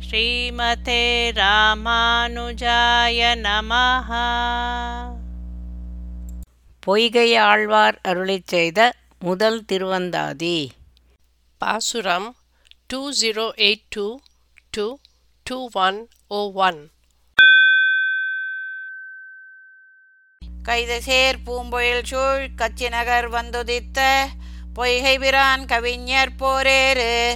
ஸ்ரீமதே ராமானுஜாய நமஹ. பொய்கை ஆழ்வார் அருளிச் செய்த முதல் திருவந்தாதி. பாசுரம் two zero eight two two two one O one கைதசேர் பூம்பொழில் சூழ் கச்சி நகர் வந்துதித்த பொய்கை பிரான் கவிஞர் போரேறு.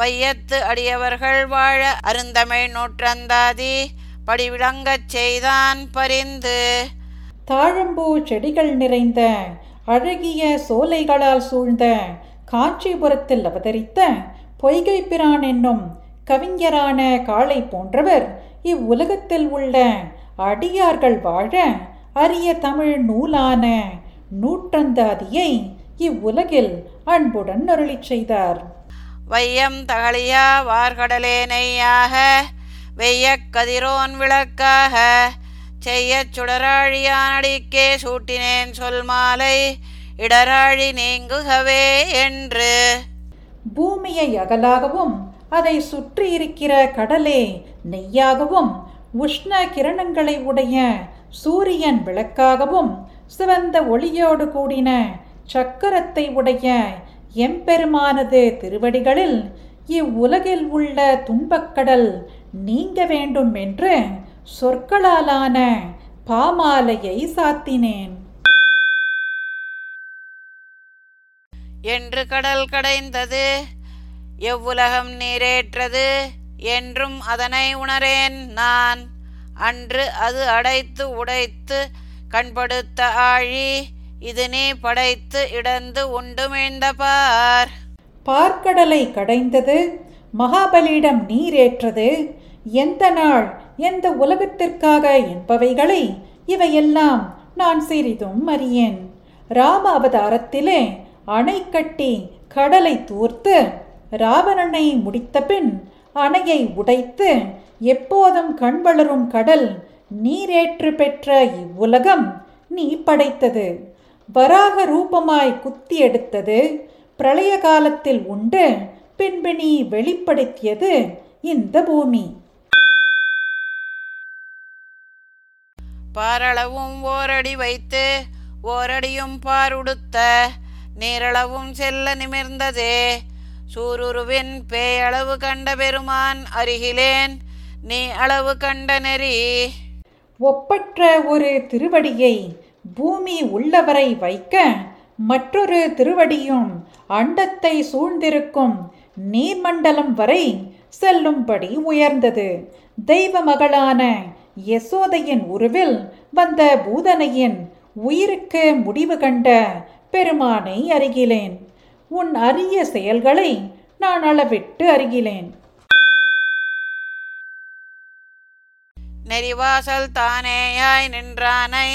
வையத்து அடியவர்கள் வாழ அருந்தமிழ் நூற்றந்தாதி படிவிளங்கச் செய்தான் பரிந்து. தாழம்பூ செடிகள் நிறைந்த அழகிய சோலைகளால் சூழ்ந்த காஞ்சிபுரத்தில் அவதரித்த பொய்கை பிரான் என்னும் கவிஞரான காளை போன்றவர் இவ்வுலகத்தில் உள்ள அடியார்கள் வாழ அரிய தமிழ் நூலான நூற்றந்தாதியை இவ்வுலகில் அன்புடன் அருளிச் செய்தார். வையம் தகழியா வார்கடலே நெய்யாக வெய்யக் கதிரோன் விளக்காக செய்யச் சுடராழியானடிக்கே சூட்டினேன் சொல் மாலை இடராழி நீங்குகவே என்று. பூமியை அகலாகவும் அதை சுற்றி இருக்கிற கடலே நெய்யாகவும் உஷ்ண கிரணங்களை உடைய சூரியன் விளக்காகவும் சிவந்த ஒளியோடு கூடின சக்கரத்தை உடைய எம்பெருமானது திருவடிகளில் இவ்வுலகில் உள்ள துன்பக்கடல் நீங்க வேண்டும் என்று சொற்களாலான பாமாலையை சாத்தினேன். என்று கடல் கடைந்தது எவ்வுலகம் நீரேற்றது என்றும் அதனை உணரேன் நான். அன்று அது அடைத்து உடைத்து கண்படுத்த ஆழி இது நீ படைத்து இடந்து உண்டுமிழ்ந்த பார் பார்க்கடலை கடைந்தது மகாபலியிடம் நீரேற்றது எந்த நாள் எந்த உலகத்திற்காக என்பவைகளை இவையெல்லாம் நான் சிறிதும் அறியேன். ராம அவதாரத்திலே அணை கட்டி கடலை தூர்த்து ராவணனை முடித்தபின் அணையை உடைத்து எப்போதும் கண் வளரும் கடல் நீரேற்று பெற்ற இவ்வுலகம் நீ படைத்தது. வராக ரூபமாய் குத்தி எடுத்தது பிரளய காலத்தில் உண்டு பின்பு நீ வெளிப்படுத்தியது இந்த பூமி. பாரளவும் ஓரடி வைத்து ஓரடியும் பாருடுத்த நீரளவும் செல்ல நிமிர்ந்ததே. சூருருவின் பேயளவு கண்ட பெருமான் அருகிலேன் நீ அளவு கண்ட நெறி. ஒப்பற்ற ஒரு திருவடியை பூமி உள்ளவரை வைக்க மற்றொரு திருவடியும் அண்டத்தை சூழ்ந்திருக்கும் நீர்மண்டலம் வரை செல்லும்படி உயர்ந்தது. தெய்வ மகளான யசோதையின் உருவில் வந்த பூதனையின் உயிருக்கு முடிவு கண்ட பெருமானை அறிகிலேன். உன் அரிய செயல்களை நான் அளவிட்டு அறிகிலேன். நெறிவாசல் தானேயாய் நின்றானை?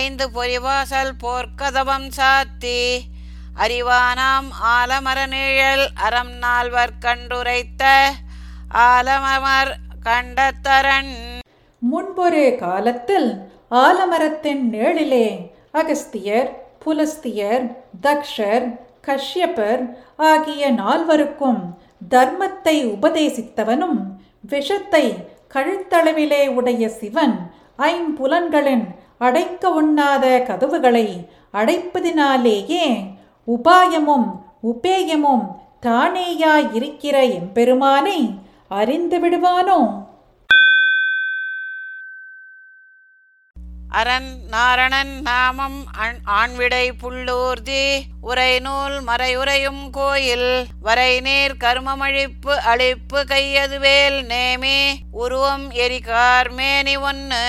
ஐந்து பொறிவாசல் போர்க்கதவம் சாத்தி. அறிவானாம் ஆலமர நிழல் அறம் நால்வர் கண்டுரைத்த ஆலமர் கண்டத்தரன். முன்பொரு காலத்தில் ஆலமரத்தின் நிழலிலே அகஸ்தியர் புலஸ்தியர் தக்ஷர் கஷ்யப்பர் ஆகிய நால்வருக்கும் தர்மத்தை உபதேசித்தவனும் விஷத்தை கழுத்தளவிலே உடைய சிவன் ஐம்புலன்களின் அடைக்க உண்ணாத கதவுகளை அடைப்பதினாலேயே உபாயமும் உபேயமும் தானேயாயிருக்கிற எம்பெருமானை அறிந்து விடுவானோ? அரண் நாரணன் நாமம் அண் ஆண்விடை புள்ளூர்தி உரைநூல் மறையுறையும் கோயில் வரைநீர் கருமமழிப்பு அழிப்பு கையதுவேல் நேமே உருவம் எரிகார் மேனி ஒன்னு.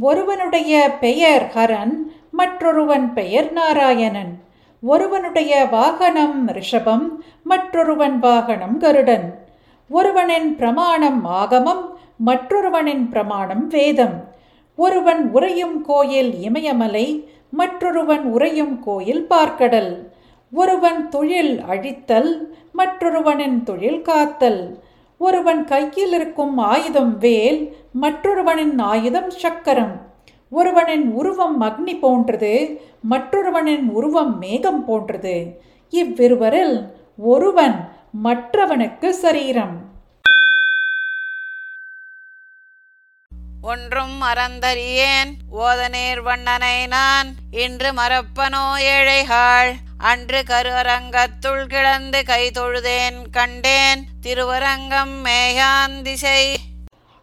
ஒருவனுடைய பெயர் ஹரன் மற்றொருவன் பெயர் நாராயணன். ஒருவனுடைய வாகனம் ரிஷபம் மற்றொருவன் வாகனம் கருடன். ஒருவனின் பிரமாணம் ஆகமம் மற்றொருவனின் பிரமாணம் வேதம். ஒருவன் உறையும் கோயில் இமயமலை மற்றொருவன் உறையும் கோயில் பார்க்கடல். ஒருவன் தொழில் அழித்தல் மற்றொருவனின் தொழில் காத்தல். ஒருவன் கையில் இருக்கும் ஆயுதம் வேல் மற்றொருவனின் ஆயுதம் சக்கரம். ஒருவனின் உருவம் அக்னி போன்றது மற்றொருவனின் உருவம் மேகம் போன்றது. இவ்விருவரில் ஒருவன் மற்றவனுக்கு சரீரம். ஒன்றும் மறந்தறியேன். ஓதநேர் வண்ணனை நான். இன்று மறப்பனோ ஏழைகாள். அன்று கருவரங்கத்துள் கிடந்து கை தொழுதேன் கண்டேன். திருவரங்கம் மேயான் திசை.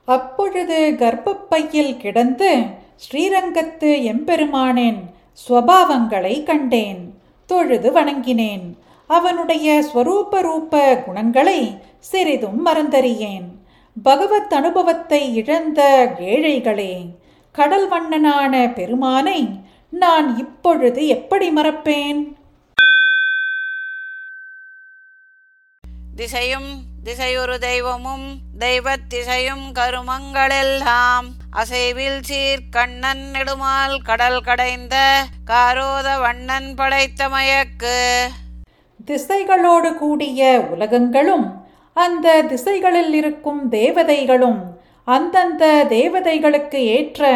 அப்பொழுது கர்ப்பப்பையில் கிடந்து ஸ்ரீரங்கத்து எம்பெருமானேன் ஸ்வபாவங்களை கண்டேன். தொழுது வணங்கினேன். அவனுடைய ஸ்வரூப ரூப குணங்களை சிறிதும் மறந்தறியேன். பகவத் அனுபவத்தை இழந்த ஏழைகளே கடல் வண்ணனான பெருமானை நான் இப்பொழுது எப்படி மறப்பேன்? திசையும் திசையொரு தெய்வமும் தெய்வத் திசையும் கருமங்களெல்லாம் அசைவில் சீர் கண்ணன் நெடுமால் கடல் கடைந்த காரோத வண்ணன் படைத்த மயக்கு. திசைகளோடு கூடிய உலகங்களும் அந்த திசைகளில் இருக்கும் தேவதைகளும் அந்தந்த தேவதைகளுக்கு ஏற்ற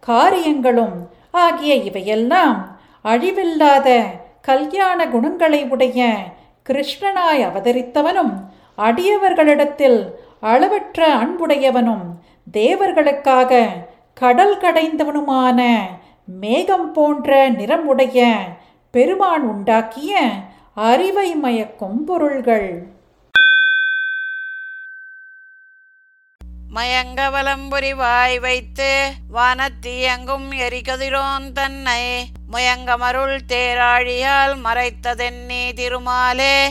காரியங்களும் ஆகிய இவையெல்லாம் அழிவில்லாத கல்யாண குணங்களை உடைய கிருஷ்ணனாய் அவதரித்தவனும் அடியவர்களிடத்தில் அளவற்ற அன்புடையவனும் தேவர்களுக்காக கடல் கடைந்தவனுமான மேகம் போன்ற நிறமுடைய பெருமான் உண்டாக்கிய அறிவை மயக்கும் பொருள்கள். மயங்கவலம் வலம்புரி வாய் வைத்து வானத்தியங்கும் எரிகதிரோன் தன்னை முயங்கமருள் தேராழியால் மறைத்ததென்னே திருமாலே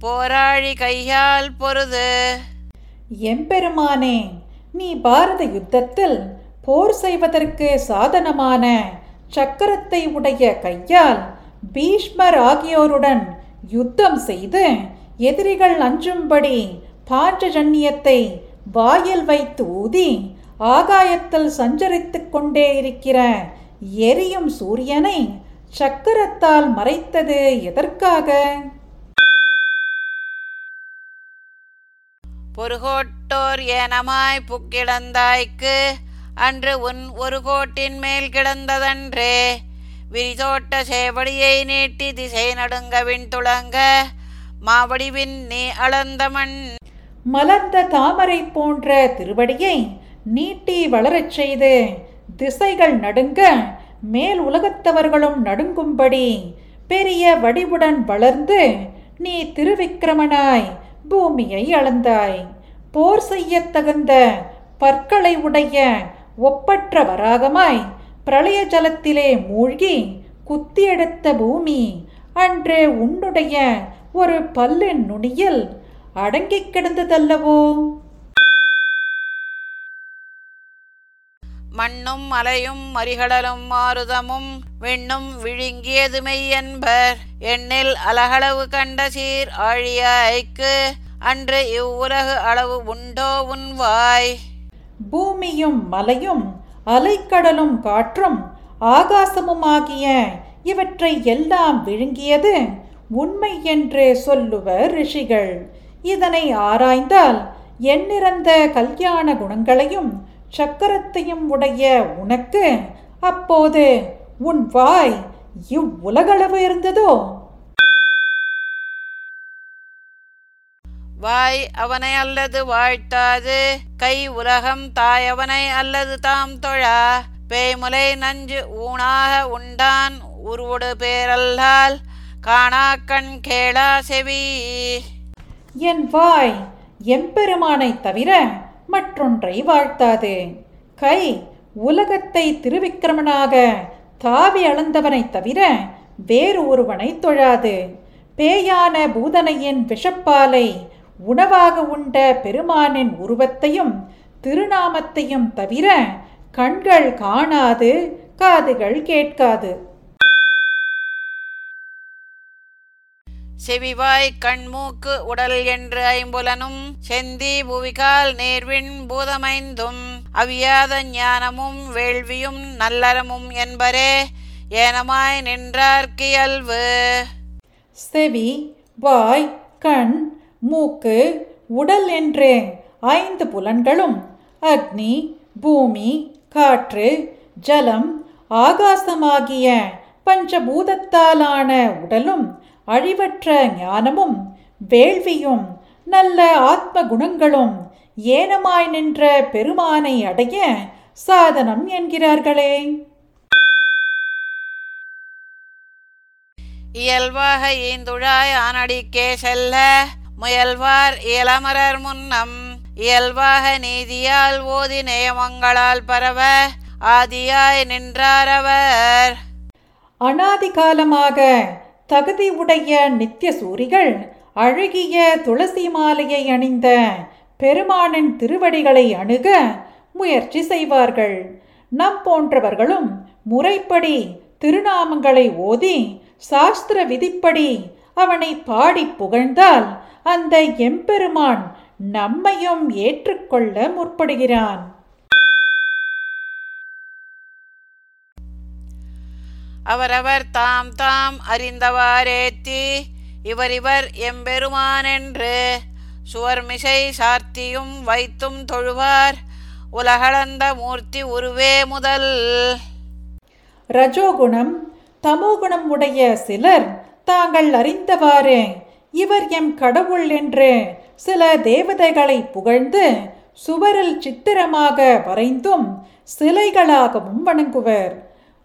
போராழி கையால் பொருது. எம்பெருமானே நீ பாரத யுத்தத்தில் போர் செய்வதற்கு சாதனமான சக்கரத்தை உடைய கையால் பீஷ்மர் ஆகியோருடன் யுத்தம் செய்து எதிரிகள் அஞ்சும்படி பாஞ்சஜன்யத்தை வாயில் வைத்து ஊதி ஆகாயத்தில் சஞ்சரித்துக் கொண்டே இருக்கிற எரியும் சூரியனை சக்கரத்தால் மறைத்தது எதற்காக? பொறுகோட்டோர் ஏனமாய் புக்கிடந்தாய்க்கு அன்று உன் ஒரு கோட்டின் மேல் கிடந்ததன்றே. விரிதோட்ட சேவடியை நீட்டி திசை நடுங்க விண்துளங்க மாவடிவின் நீ அளந்த மண் மலர்ந்த தாமரை போன்ற திருவடியை நீட்டி வளரச் செய்து திசைகள் நடுங்க மேல் உலகத்தவர்களும் நடுங்கும்படி பெரிய வடிவுடன் வளர்ந்து நீ திருவிக்கிரமனாய் பூமியை அளந்தாய். போர் செய்யத் தகுந்த பற்களை உடைய ஒப்பற்ற வராகமாய் பிரளய ஜலத்திலே மூழ்கி குத்தியெடுத்த பூமி அன்று உன்னுடைய ஒரு பல்லின் நுனியில் அடங்கிக் கிடந்ததல்லவோ? மண்ணும் மலையும் மறிகடலும் மாருதமும் விண்ணும் விழுங்கியது மெய்யன்பர் எண்ணில் அலகளவு கண்ட சீர் ஆழியாய்க்கு அன்று இவ்வுலகு அளவு உண்டோ உன் வாய்? பூமியும் மலையும் அலைக்கடலும் காற்றும் ஆகாசமுமாகிய இவற்றை எல்லாம் விழுங்கியது உண்மை என்று சொல்லுவர் ரிஷிகள். இதனை ஆராய்ந்தால் எண்ணிறந்த கல்யாண குணங்களையும் சக்கரத்தையும் உடைய உனக்கு அப்போது உன் வாய் இவ்வுலகளவு இருந்ததோ? வாய் அவனை அல்லது வாழ்த்தாது கை உலகம் தாயவனை அல்லது தாம் தொழா. பேய்முலை நஞ்சு ஊனாக உண்டான் உருவடு பேரல்லால் காணாக்கண் கேளா செவி. என் வாய் எம்பெருமானைத் தவிர மற்றொன்றை வாழ்த்தாது. கை உலகத்தை திருவிக்கிரமனாக தாவி அளந்தவனை தவிர வேறு ஒருவனை தொழாது. பேயான பூதனையின் விஷப்பாலை உணவாக உண்ட பெருமானின் உருவத்தையும் திருநாமத்தையும் தவிர கண்கள் காணாது காதுகள் கேட்காது. செவிவாய் கண்மூக்கு உடல் என்று ஐம்புலனும் செந்தி புவிகால் நேர்வின் பூதமைந்தும் அவியாத ஞானமும் வேள்வியும் நல்லறமும் என்பரே ஏனமாய் நின்றார்கியல்வு செவி வாய் கண் மூக்கு உடல் என்று ஐந்து புலன்களும் அக்னி பூமி காற்று ஜலம் ஆகாசமாகிய பஞ்சபூதத்தாலான உடலும் அழிவற்ற ஞானமும் வேள்வியும் நல்ல ஆத்ம குணங்களும் ஏனமாய் நின்ற பெருமானை அடைய சாதனம் என்கிறார்களே. இயல்பாக ஈந்துழாய் ஆனடிக்கே செல்ல முயல்வார் இளமரர் முன்னம். இயல்பாக நீதியால் ஓதி நேயமங்களால் பரவ ஆதியாய் நின்றாரவர் அனாதி காலமாக தகுதி உடைய நித்திய சூரிகள் அழகிய துளசி மாலையை அணிந்த பெருமானின் திருவடிகளை அணுக முயற்சி செய்வார்கள். நம் போன்றவர்களும் முறைப்படி திருநாமங்களை ஓதி சாஸ்திர விதிப்படி அவனை பாடி புகழ்ந்தால் அந்த எம்பெருமான் நம்மையும் ஏற்றுக்கொள்ள முற்படுகிறான். அவரவர் தாம் தாம் அறிந்தவாறேத்தி. இவர் இவர் எம்பெருமானென்று சுவர்மிசை சார்த்தியும் வைத்தும் தொழுவார். உலகளந்த மூர்த்தி உருவே முதல். ரஜோகுணம் தமோகுணம் உடைய சிலர் தாங்கள் அறிந்தவாறு. இவர் எம் கடவுள் என்று சில தேவதைகளை புகழ்ந்து சுவரில் சித்திரமாக வரைந்தும் சிலைகளாகவும் வணங்குவர்.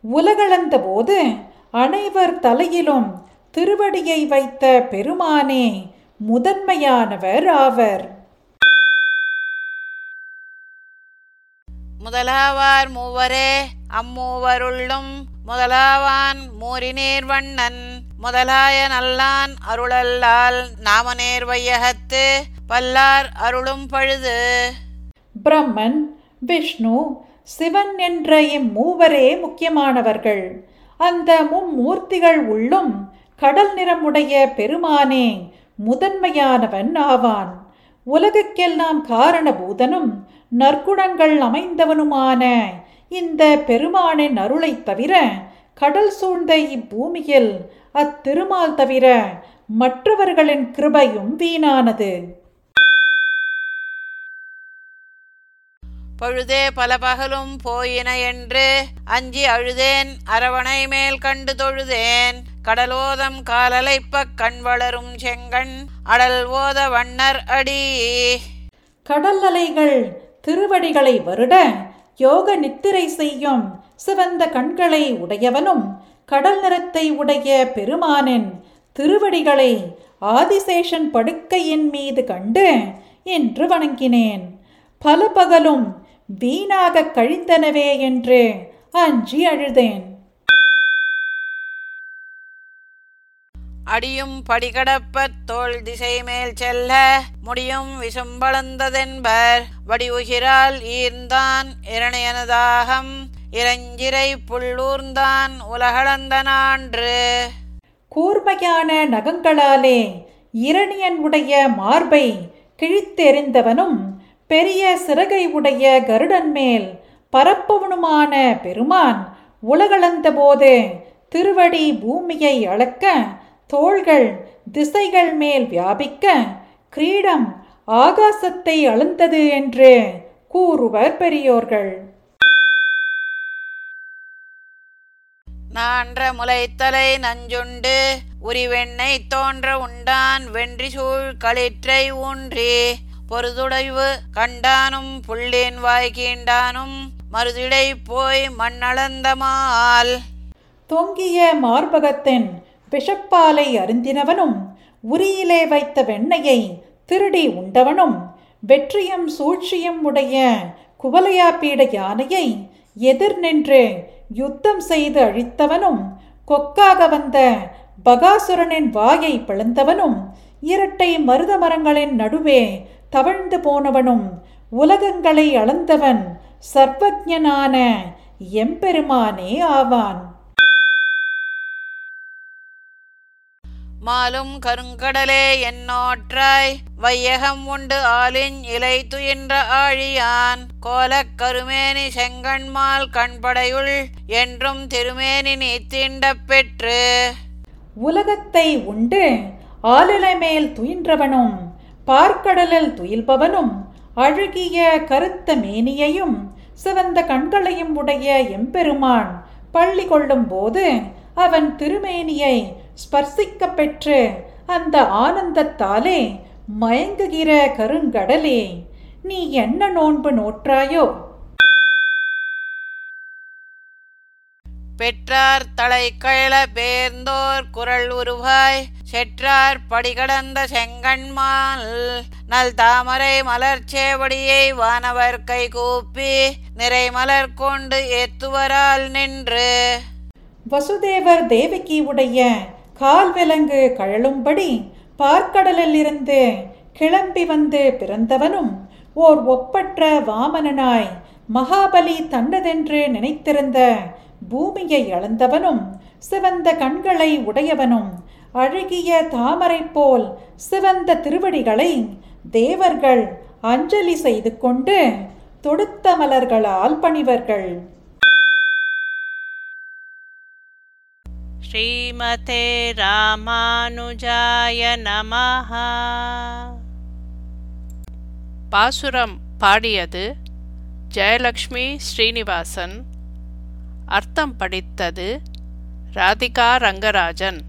உலகளந்த போது அனைவர் தலையிலும் திருவடியை வைத்த பெருமானே முதன்மையானவர் ஆவர். முதலாவார் மூவரே அம்மூவருள்ளும் முதலாவான் மூரிநேர் வண்ணன் முதலாய நல்லான் அருளல்லால் நாமநேர் வையகத்து பல்லார் அருளும் பழுது. பிரம்மன் விஷ்ணு சிவன் என்ற இம்மூவரே முக்கியமானவர்கள். அந்த மும்மூர்த்திகள் உள்ளும் கடல் நிறமுடைய பெருமானே முதன்மையானவன் ஆவான். உலகுக்கெல்லாம் காரணபூதனும் நற்குணங்கள் அமைந்தவனுமான இந்த பெருமானின் அருளைத் தவிர கடல் சூழ்ந்த இப்பூமியில் அத்திருமால் தவிர மற்றவர்களின் கிருபையும் வீணானது. பொழுதே பல பகலும் போயின என்று அஞ்சி அழுதேன் அரவணை மேல் கண்டு தொழுதேன். கடலோதம் காலலைப்பக் கண் வளரும் செங்கண் அடல் ஓத வண்ணர் அடி. கடல் அலைகள் திருவடிகளை வருட யோக நித்திரை செய்யும் சிவந்த கண்களை உடையவனும் கடல் நிறத்தை உடைய பெருமானின் திருவடிகளை ஆதிசேஷன் படுக்கையின் மீது கண்டு என்று வணங்கினேன். பல பகலும் வீணாக கழிந்தனவே என்று அஞ்சி அழுதேன். அடியும் படிகடப்பத் தோள் திசை மேல் செல்ல முடியும் விசும்பளந்ததென்பர் வடிவுகிரால் ஈர்ந்தான் இரணையனதாகம் இளஞ்சிறை புள்ளூர்ந்தான் உலகளந்த நான்று கூர்மையான நகங்களாலே இரணியன் உடைய மார்பை கிழித்தெறிந்தவனும் பெரிய சிறகை உடைய கருடன் மேல் பரப்பவனுமான பெருமான் உலகளந்த போது திருவடி பூமியை அளக்க தோள்கள் திசைகள் மேல் வியாபிக்க கிரீடம் ஆகாசத்தை அளந்தது என்று கூறுவர் பெரியோர்கள். நான்ற முளைத்தலை நஞ்சுண்டு உரிவெண்ணை தோன்ற உண்டான் வென்றி சூழ் களிற்றை ஊன்றி பொருதுடைவு கண்டானும் புள்ளேன் வாய் கீண்டானும் மருதிடை போய் மண்ணளந்தமால் தொங்கிய மார்பகத்தின் விஷப்பாலை அருந்தினவனும் உரியிலே வைத்த வெண்ணையை திருடி உண்டவனும் வெற்றியும் சூழ்ச்சியும் உடைய குவலையாப்பீட யானையை எதிர் நின்று யுத்தம் செய்து அழித்தவனும் கொக்காக வந்த பகாசுரனின் வாயை பிளந்தவனும் இரட்டை மருத மரங்களின் நடுவே தவழ்ந்து போனவனும் உலகங்களை அளந்தவன் சர்வஜனான எம்பெருமானே ஆவான். மாலும் கருங்கடலே என்னோற்றாய்? வையகம் உண்டு ஆலின் இலை துயின்ற ஆழியான். கோலக் கருமேனி செங்கண்மால் கண்படையுள் என்றும் திருமேனி நீ தீண்டப் பெற்று. உலகத்தை உண்டு ஆலிலை மேல் துயின்றவனும் பார்க்கடலில் துயில்பவனும் அழகிய கருத்த மேனியையும் சிவந்த கண்களையும் உடைய எம்பெருமான் பள்ளி கொள்ளும் போது அவன் திருமேனியை ஸ்பர்சிக்க பெற்று அந்த ஆனந்தத்தாலே மயங்குகிற கருங்கடலே நீ என்ன நோன்பு நோற்றாயோ? பெற்றார் தலை கழல பேர்ந்தோர் குரல் உருவாய். செற்றார் படிகடந்த செங்கண்மால் நல் தாமரை மலர்ச்சேவடியை வானவர் கை கூப்பி நிறை மலர் கொண்டு ஏத்துவரால் நின்று. வசுதேவர் தேவகி உடைய கால் விலங்கு கழலும்படி பார்க்கடலிலிருந்து கிளம்பி வந்து பிறந்தவனும் ஓர் ஒப்பற்ற வாமனனாய் மகாபலி தன்னதென்று நினைத்திருந்த பூமியை அளந்தவனும் சிவந்த கண்களை உடையவனும் அழகிய தாமரை போல் சிவந்த திருவடிகளை தேவர்கள் அஞ்சலி செய்து கொண்டு தொடுத்த மலர்களால் பணிவர்கள். ஸ்ரீமதே ராமானுஜாய நமஹ. பாசுரம் பாடியது ஜெயலக்ஷ்மி ஸ்ரீனிவாசன். அர்த்தம் படித்தது ராதிகா ரங்கராஜன்.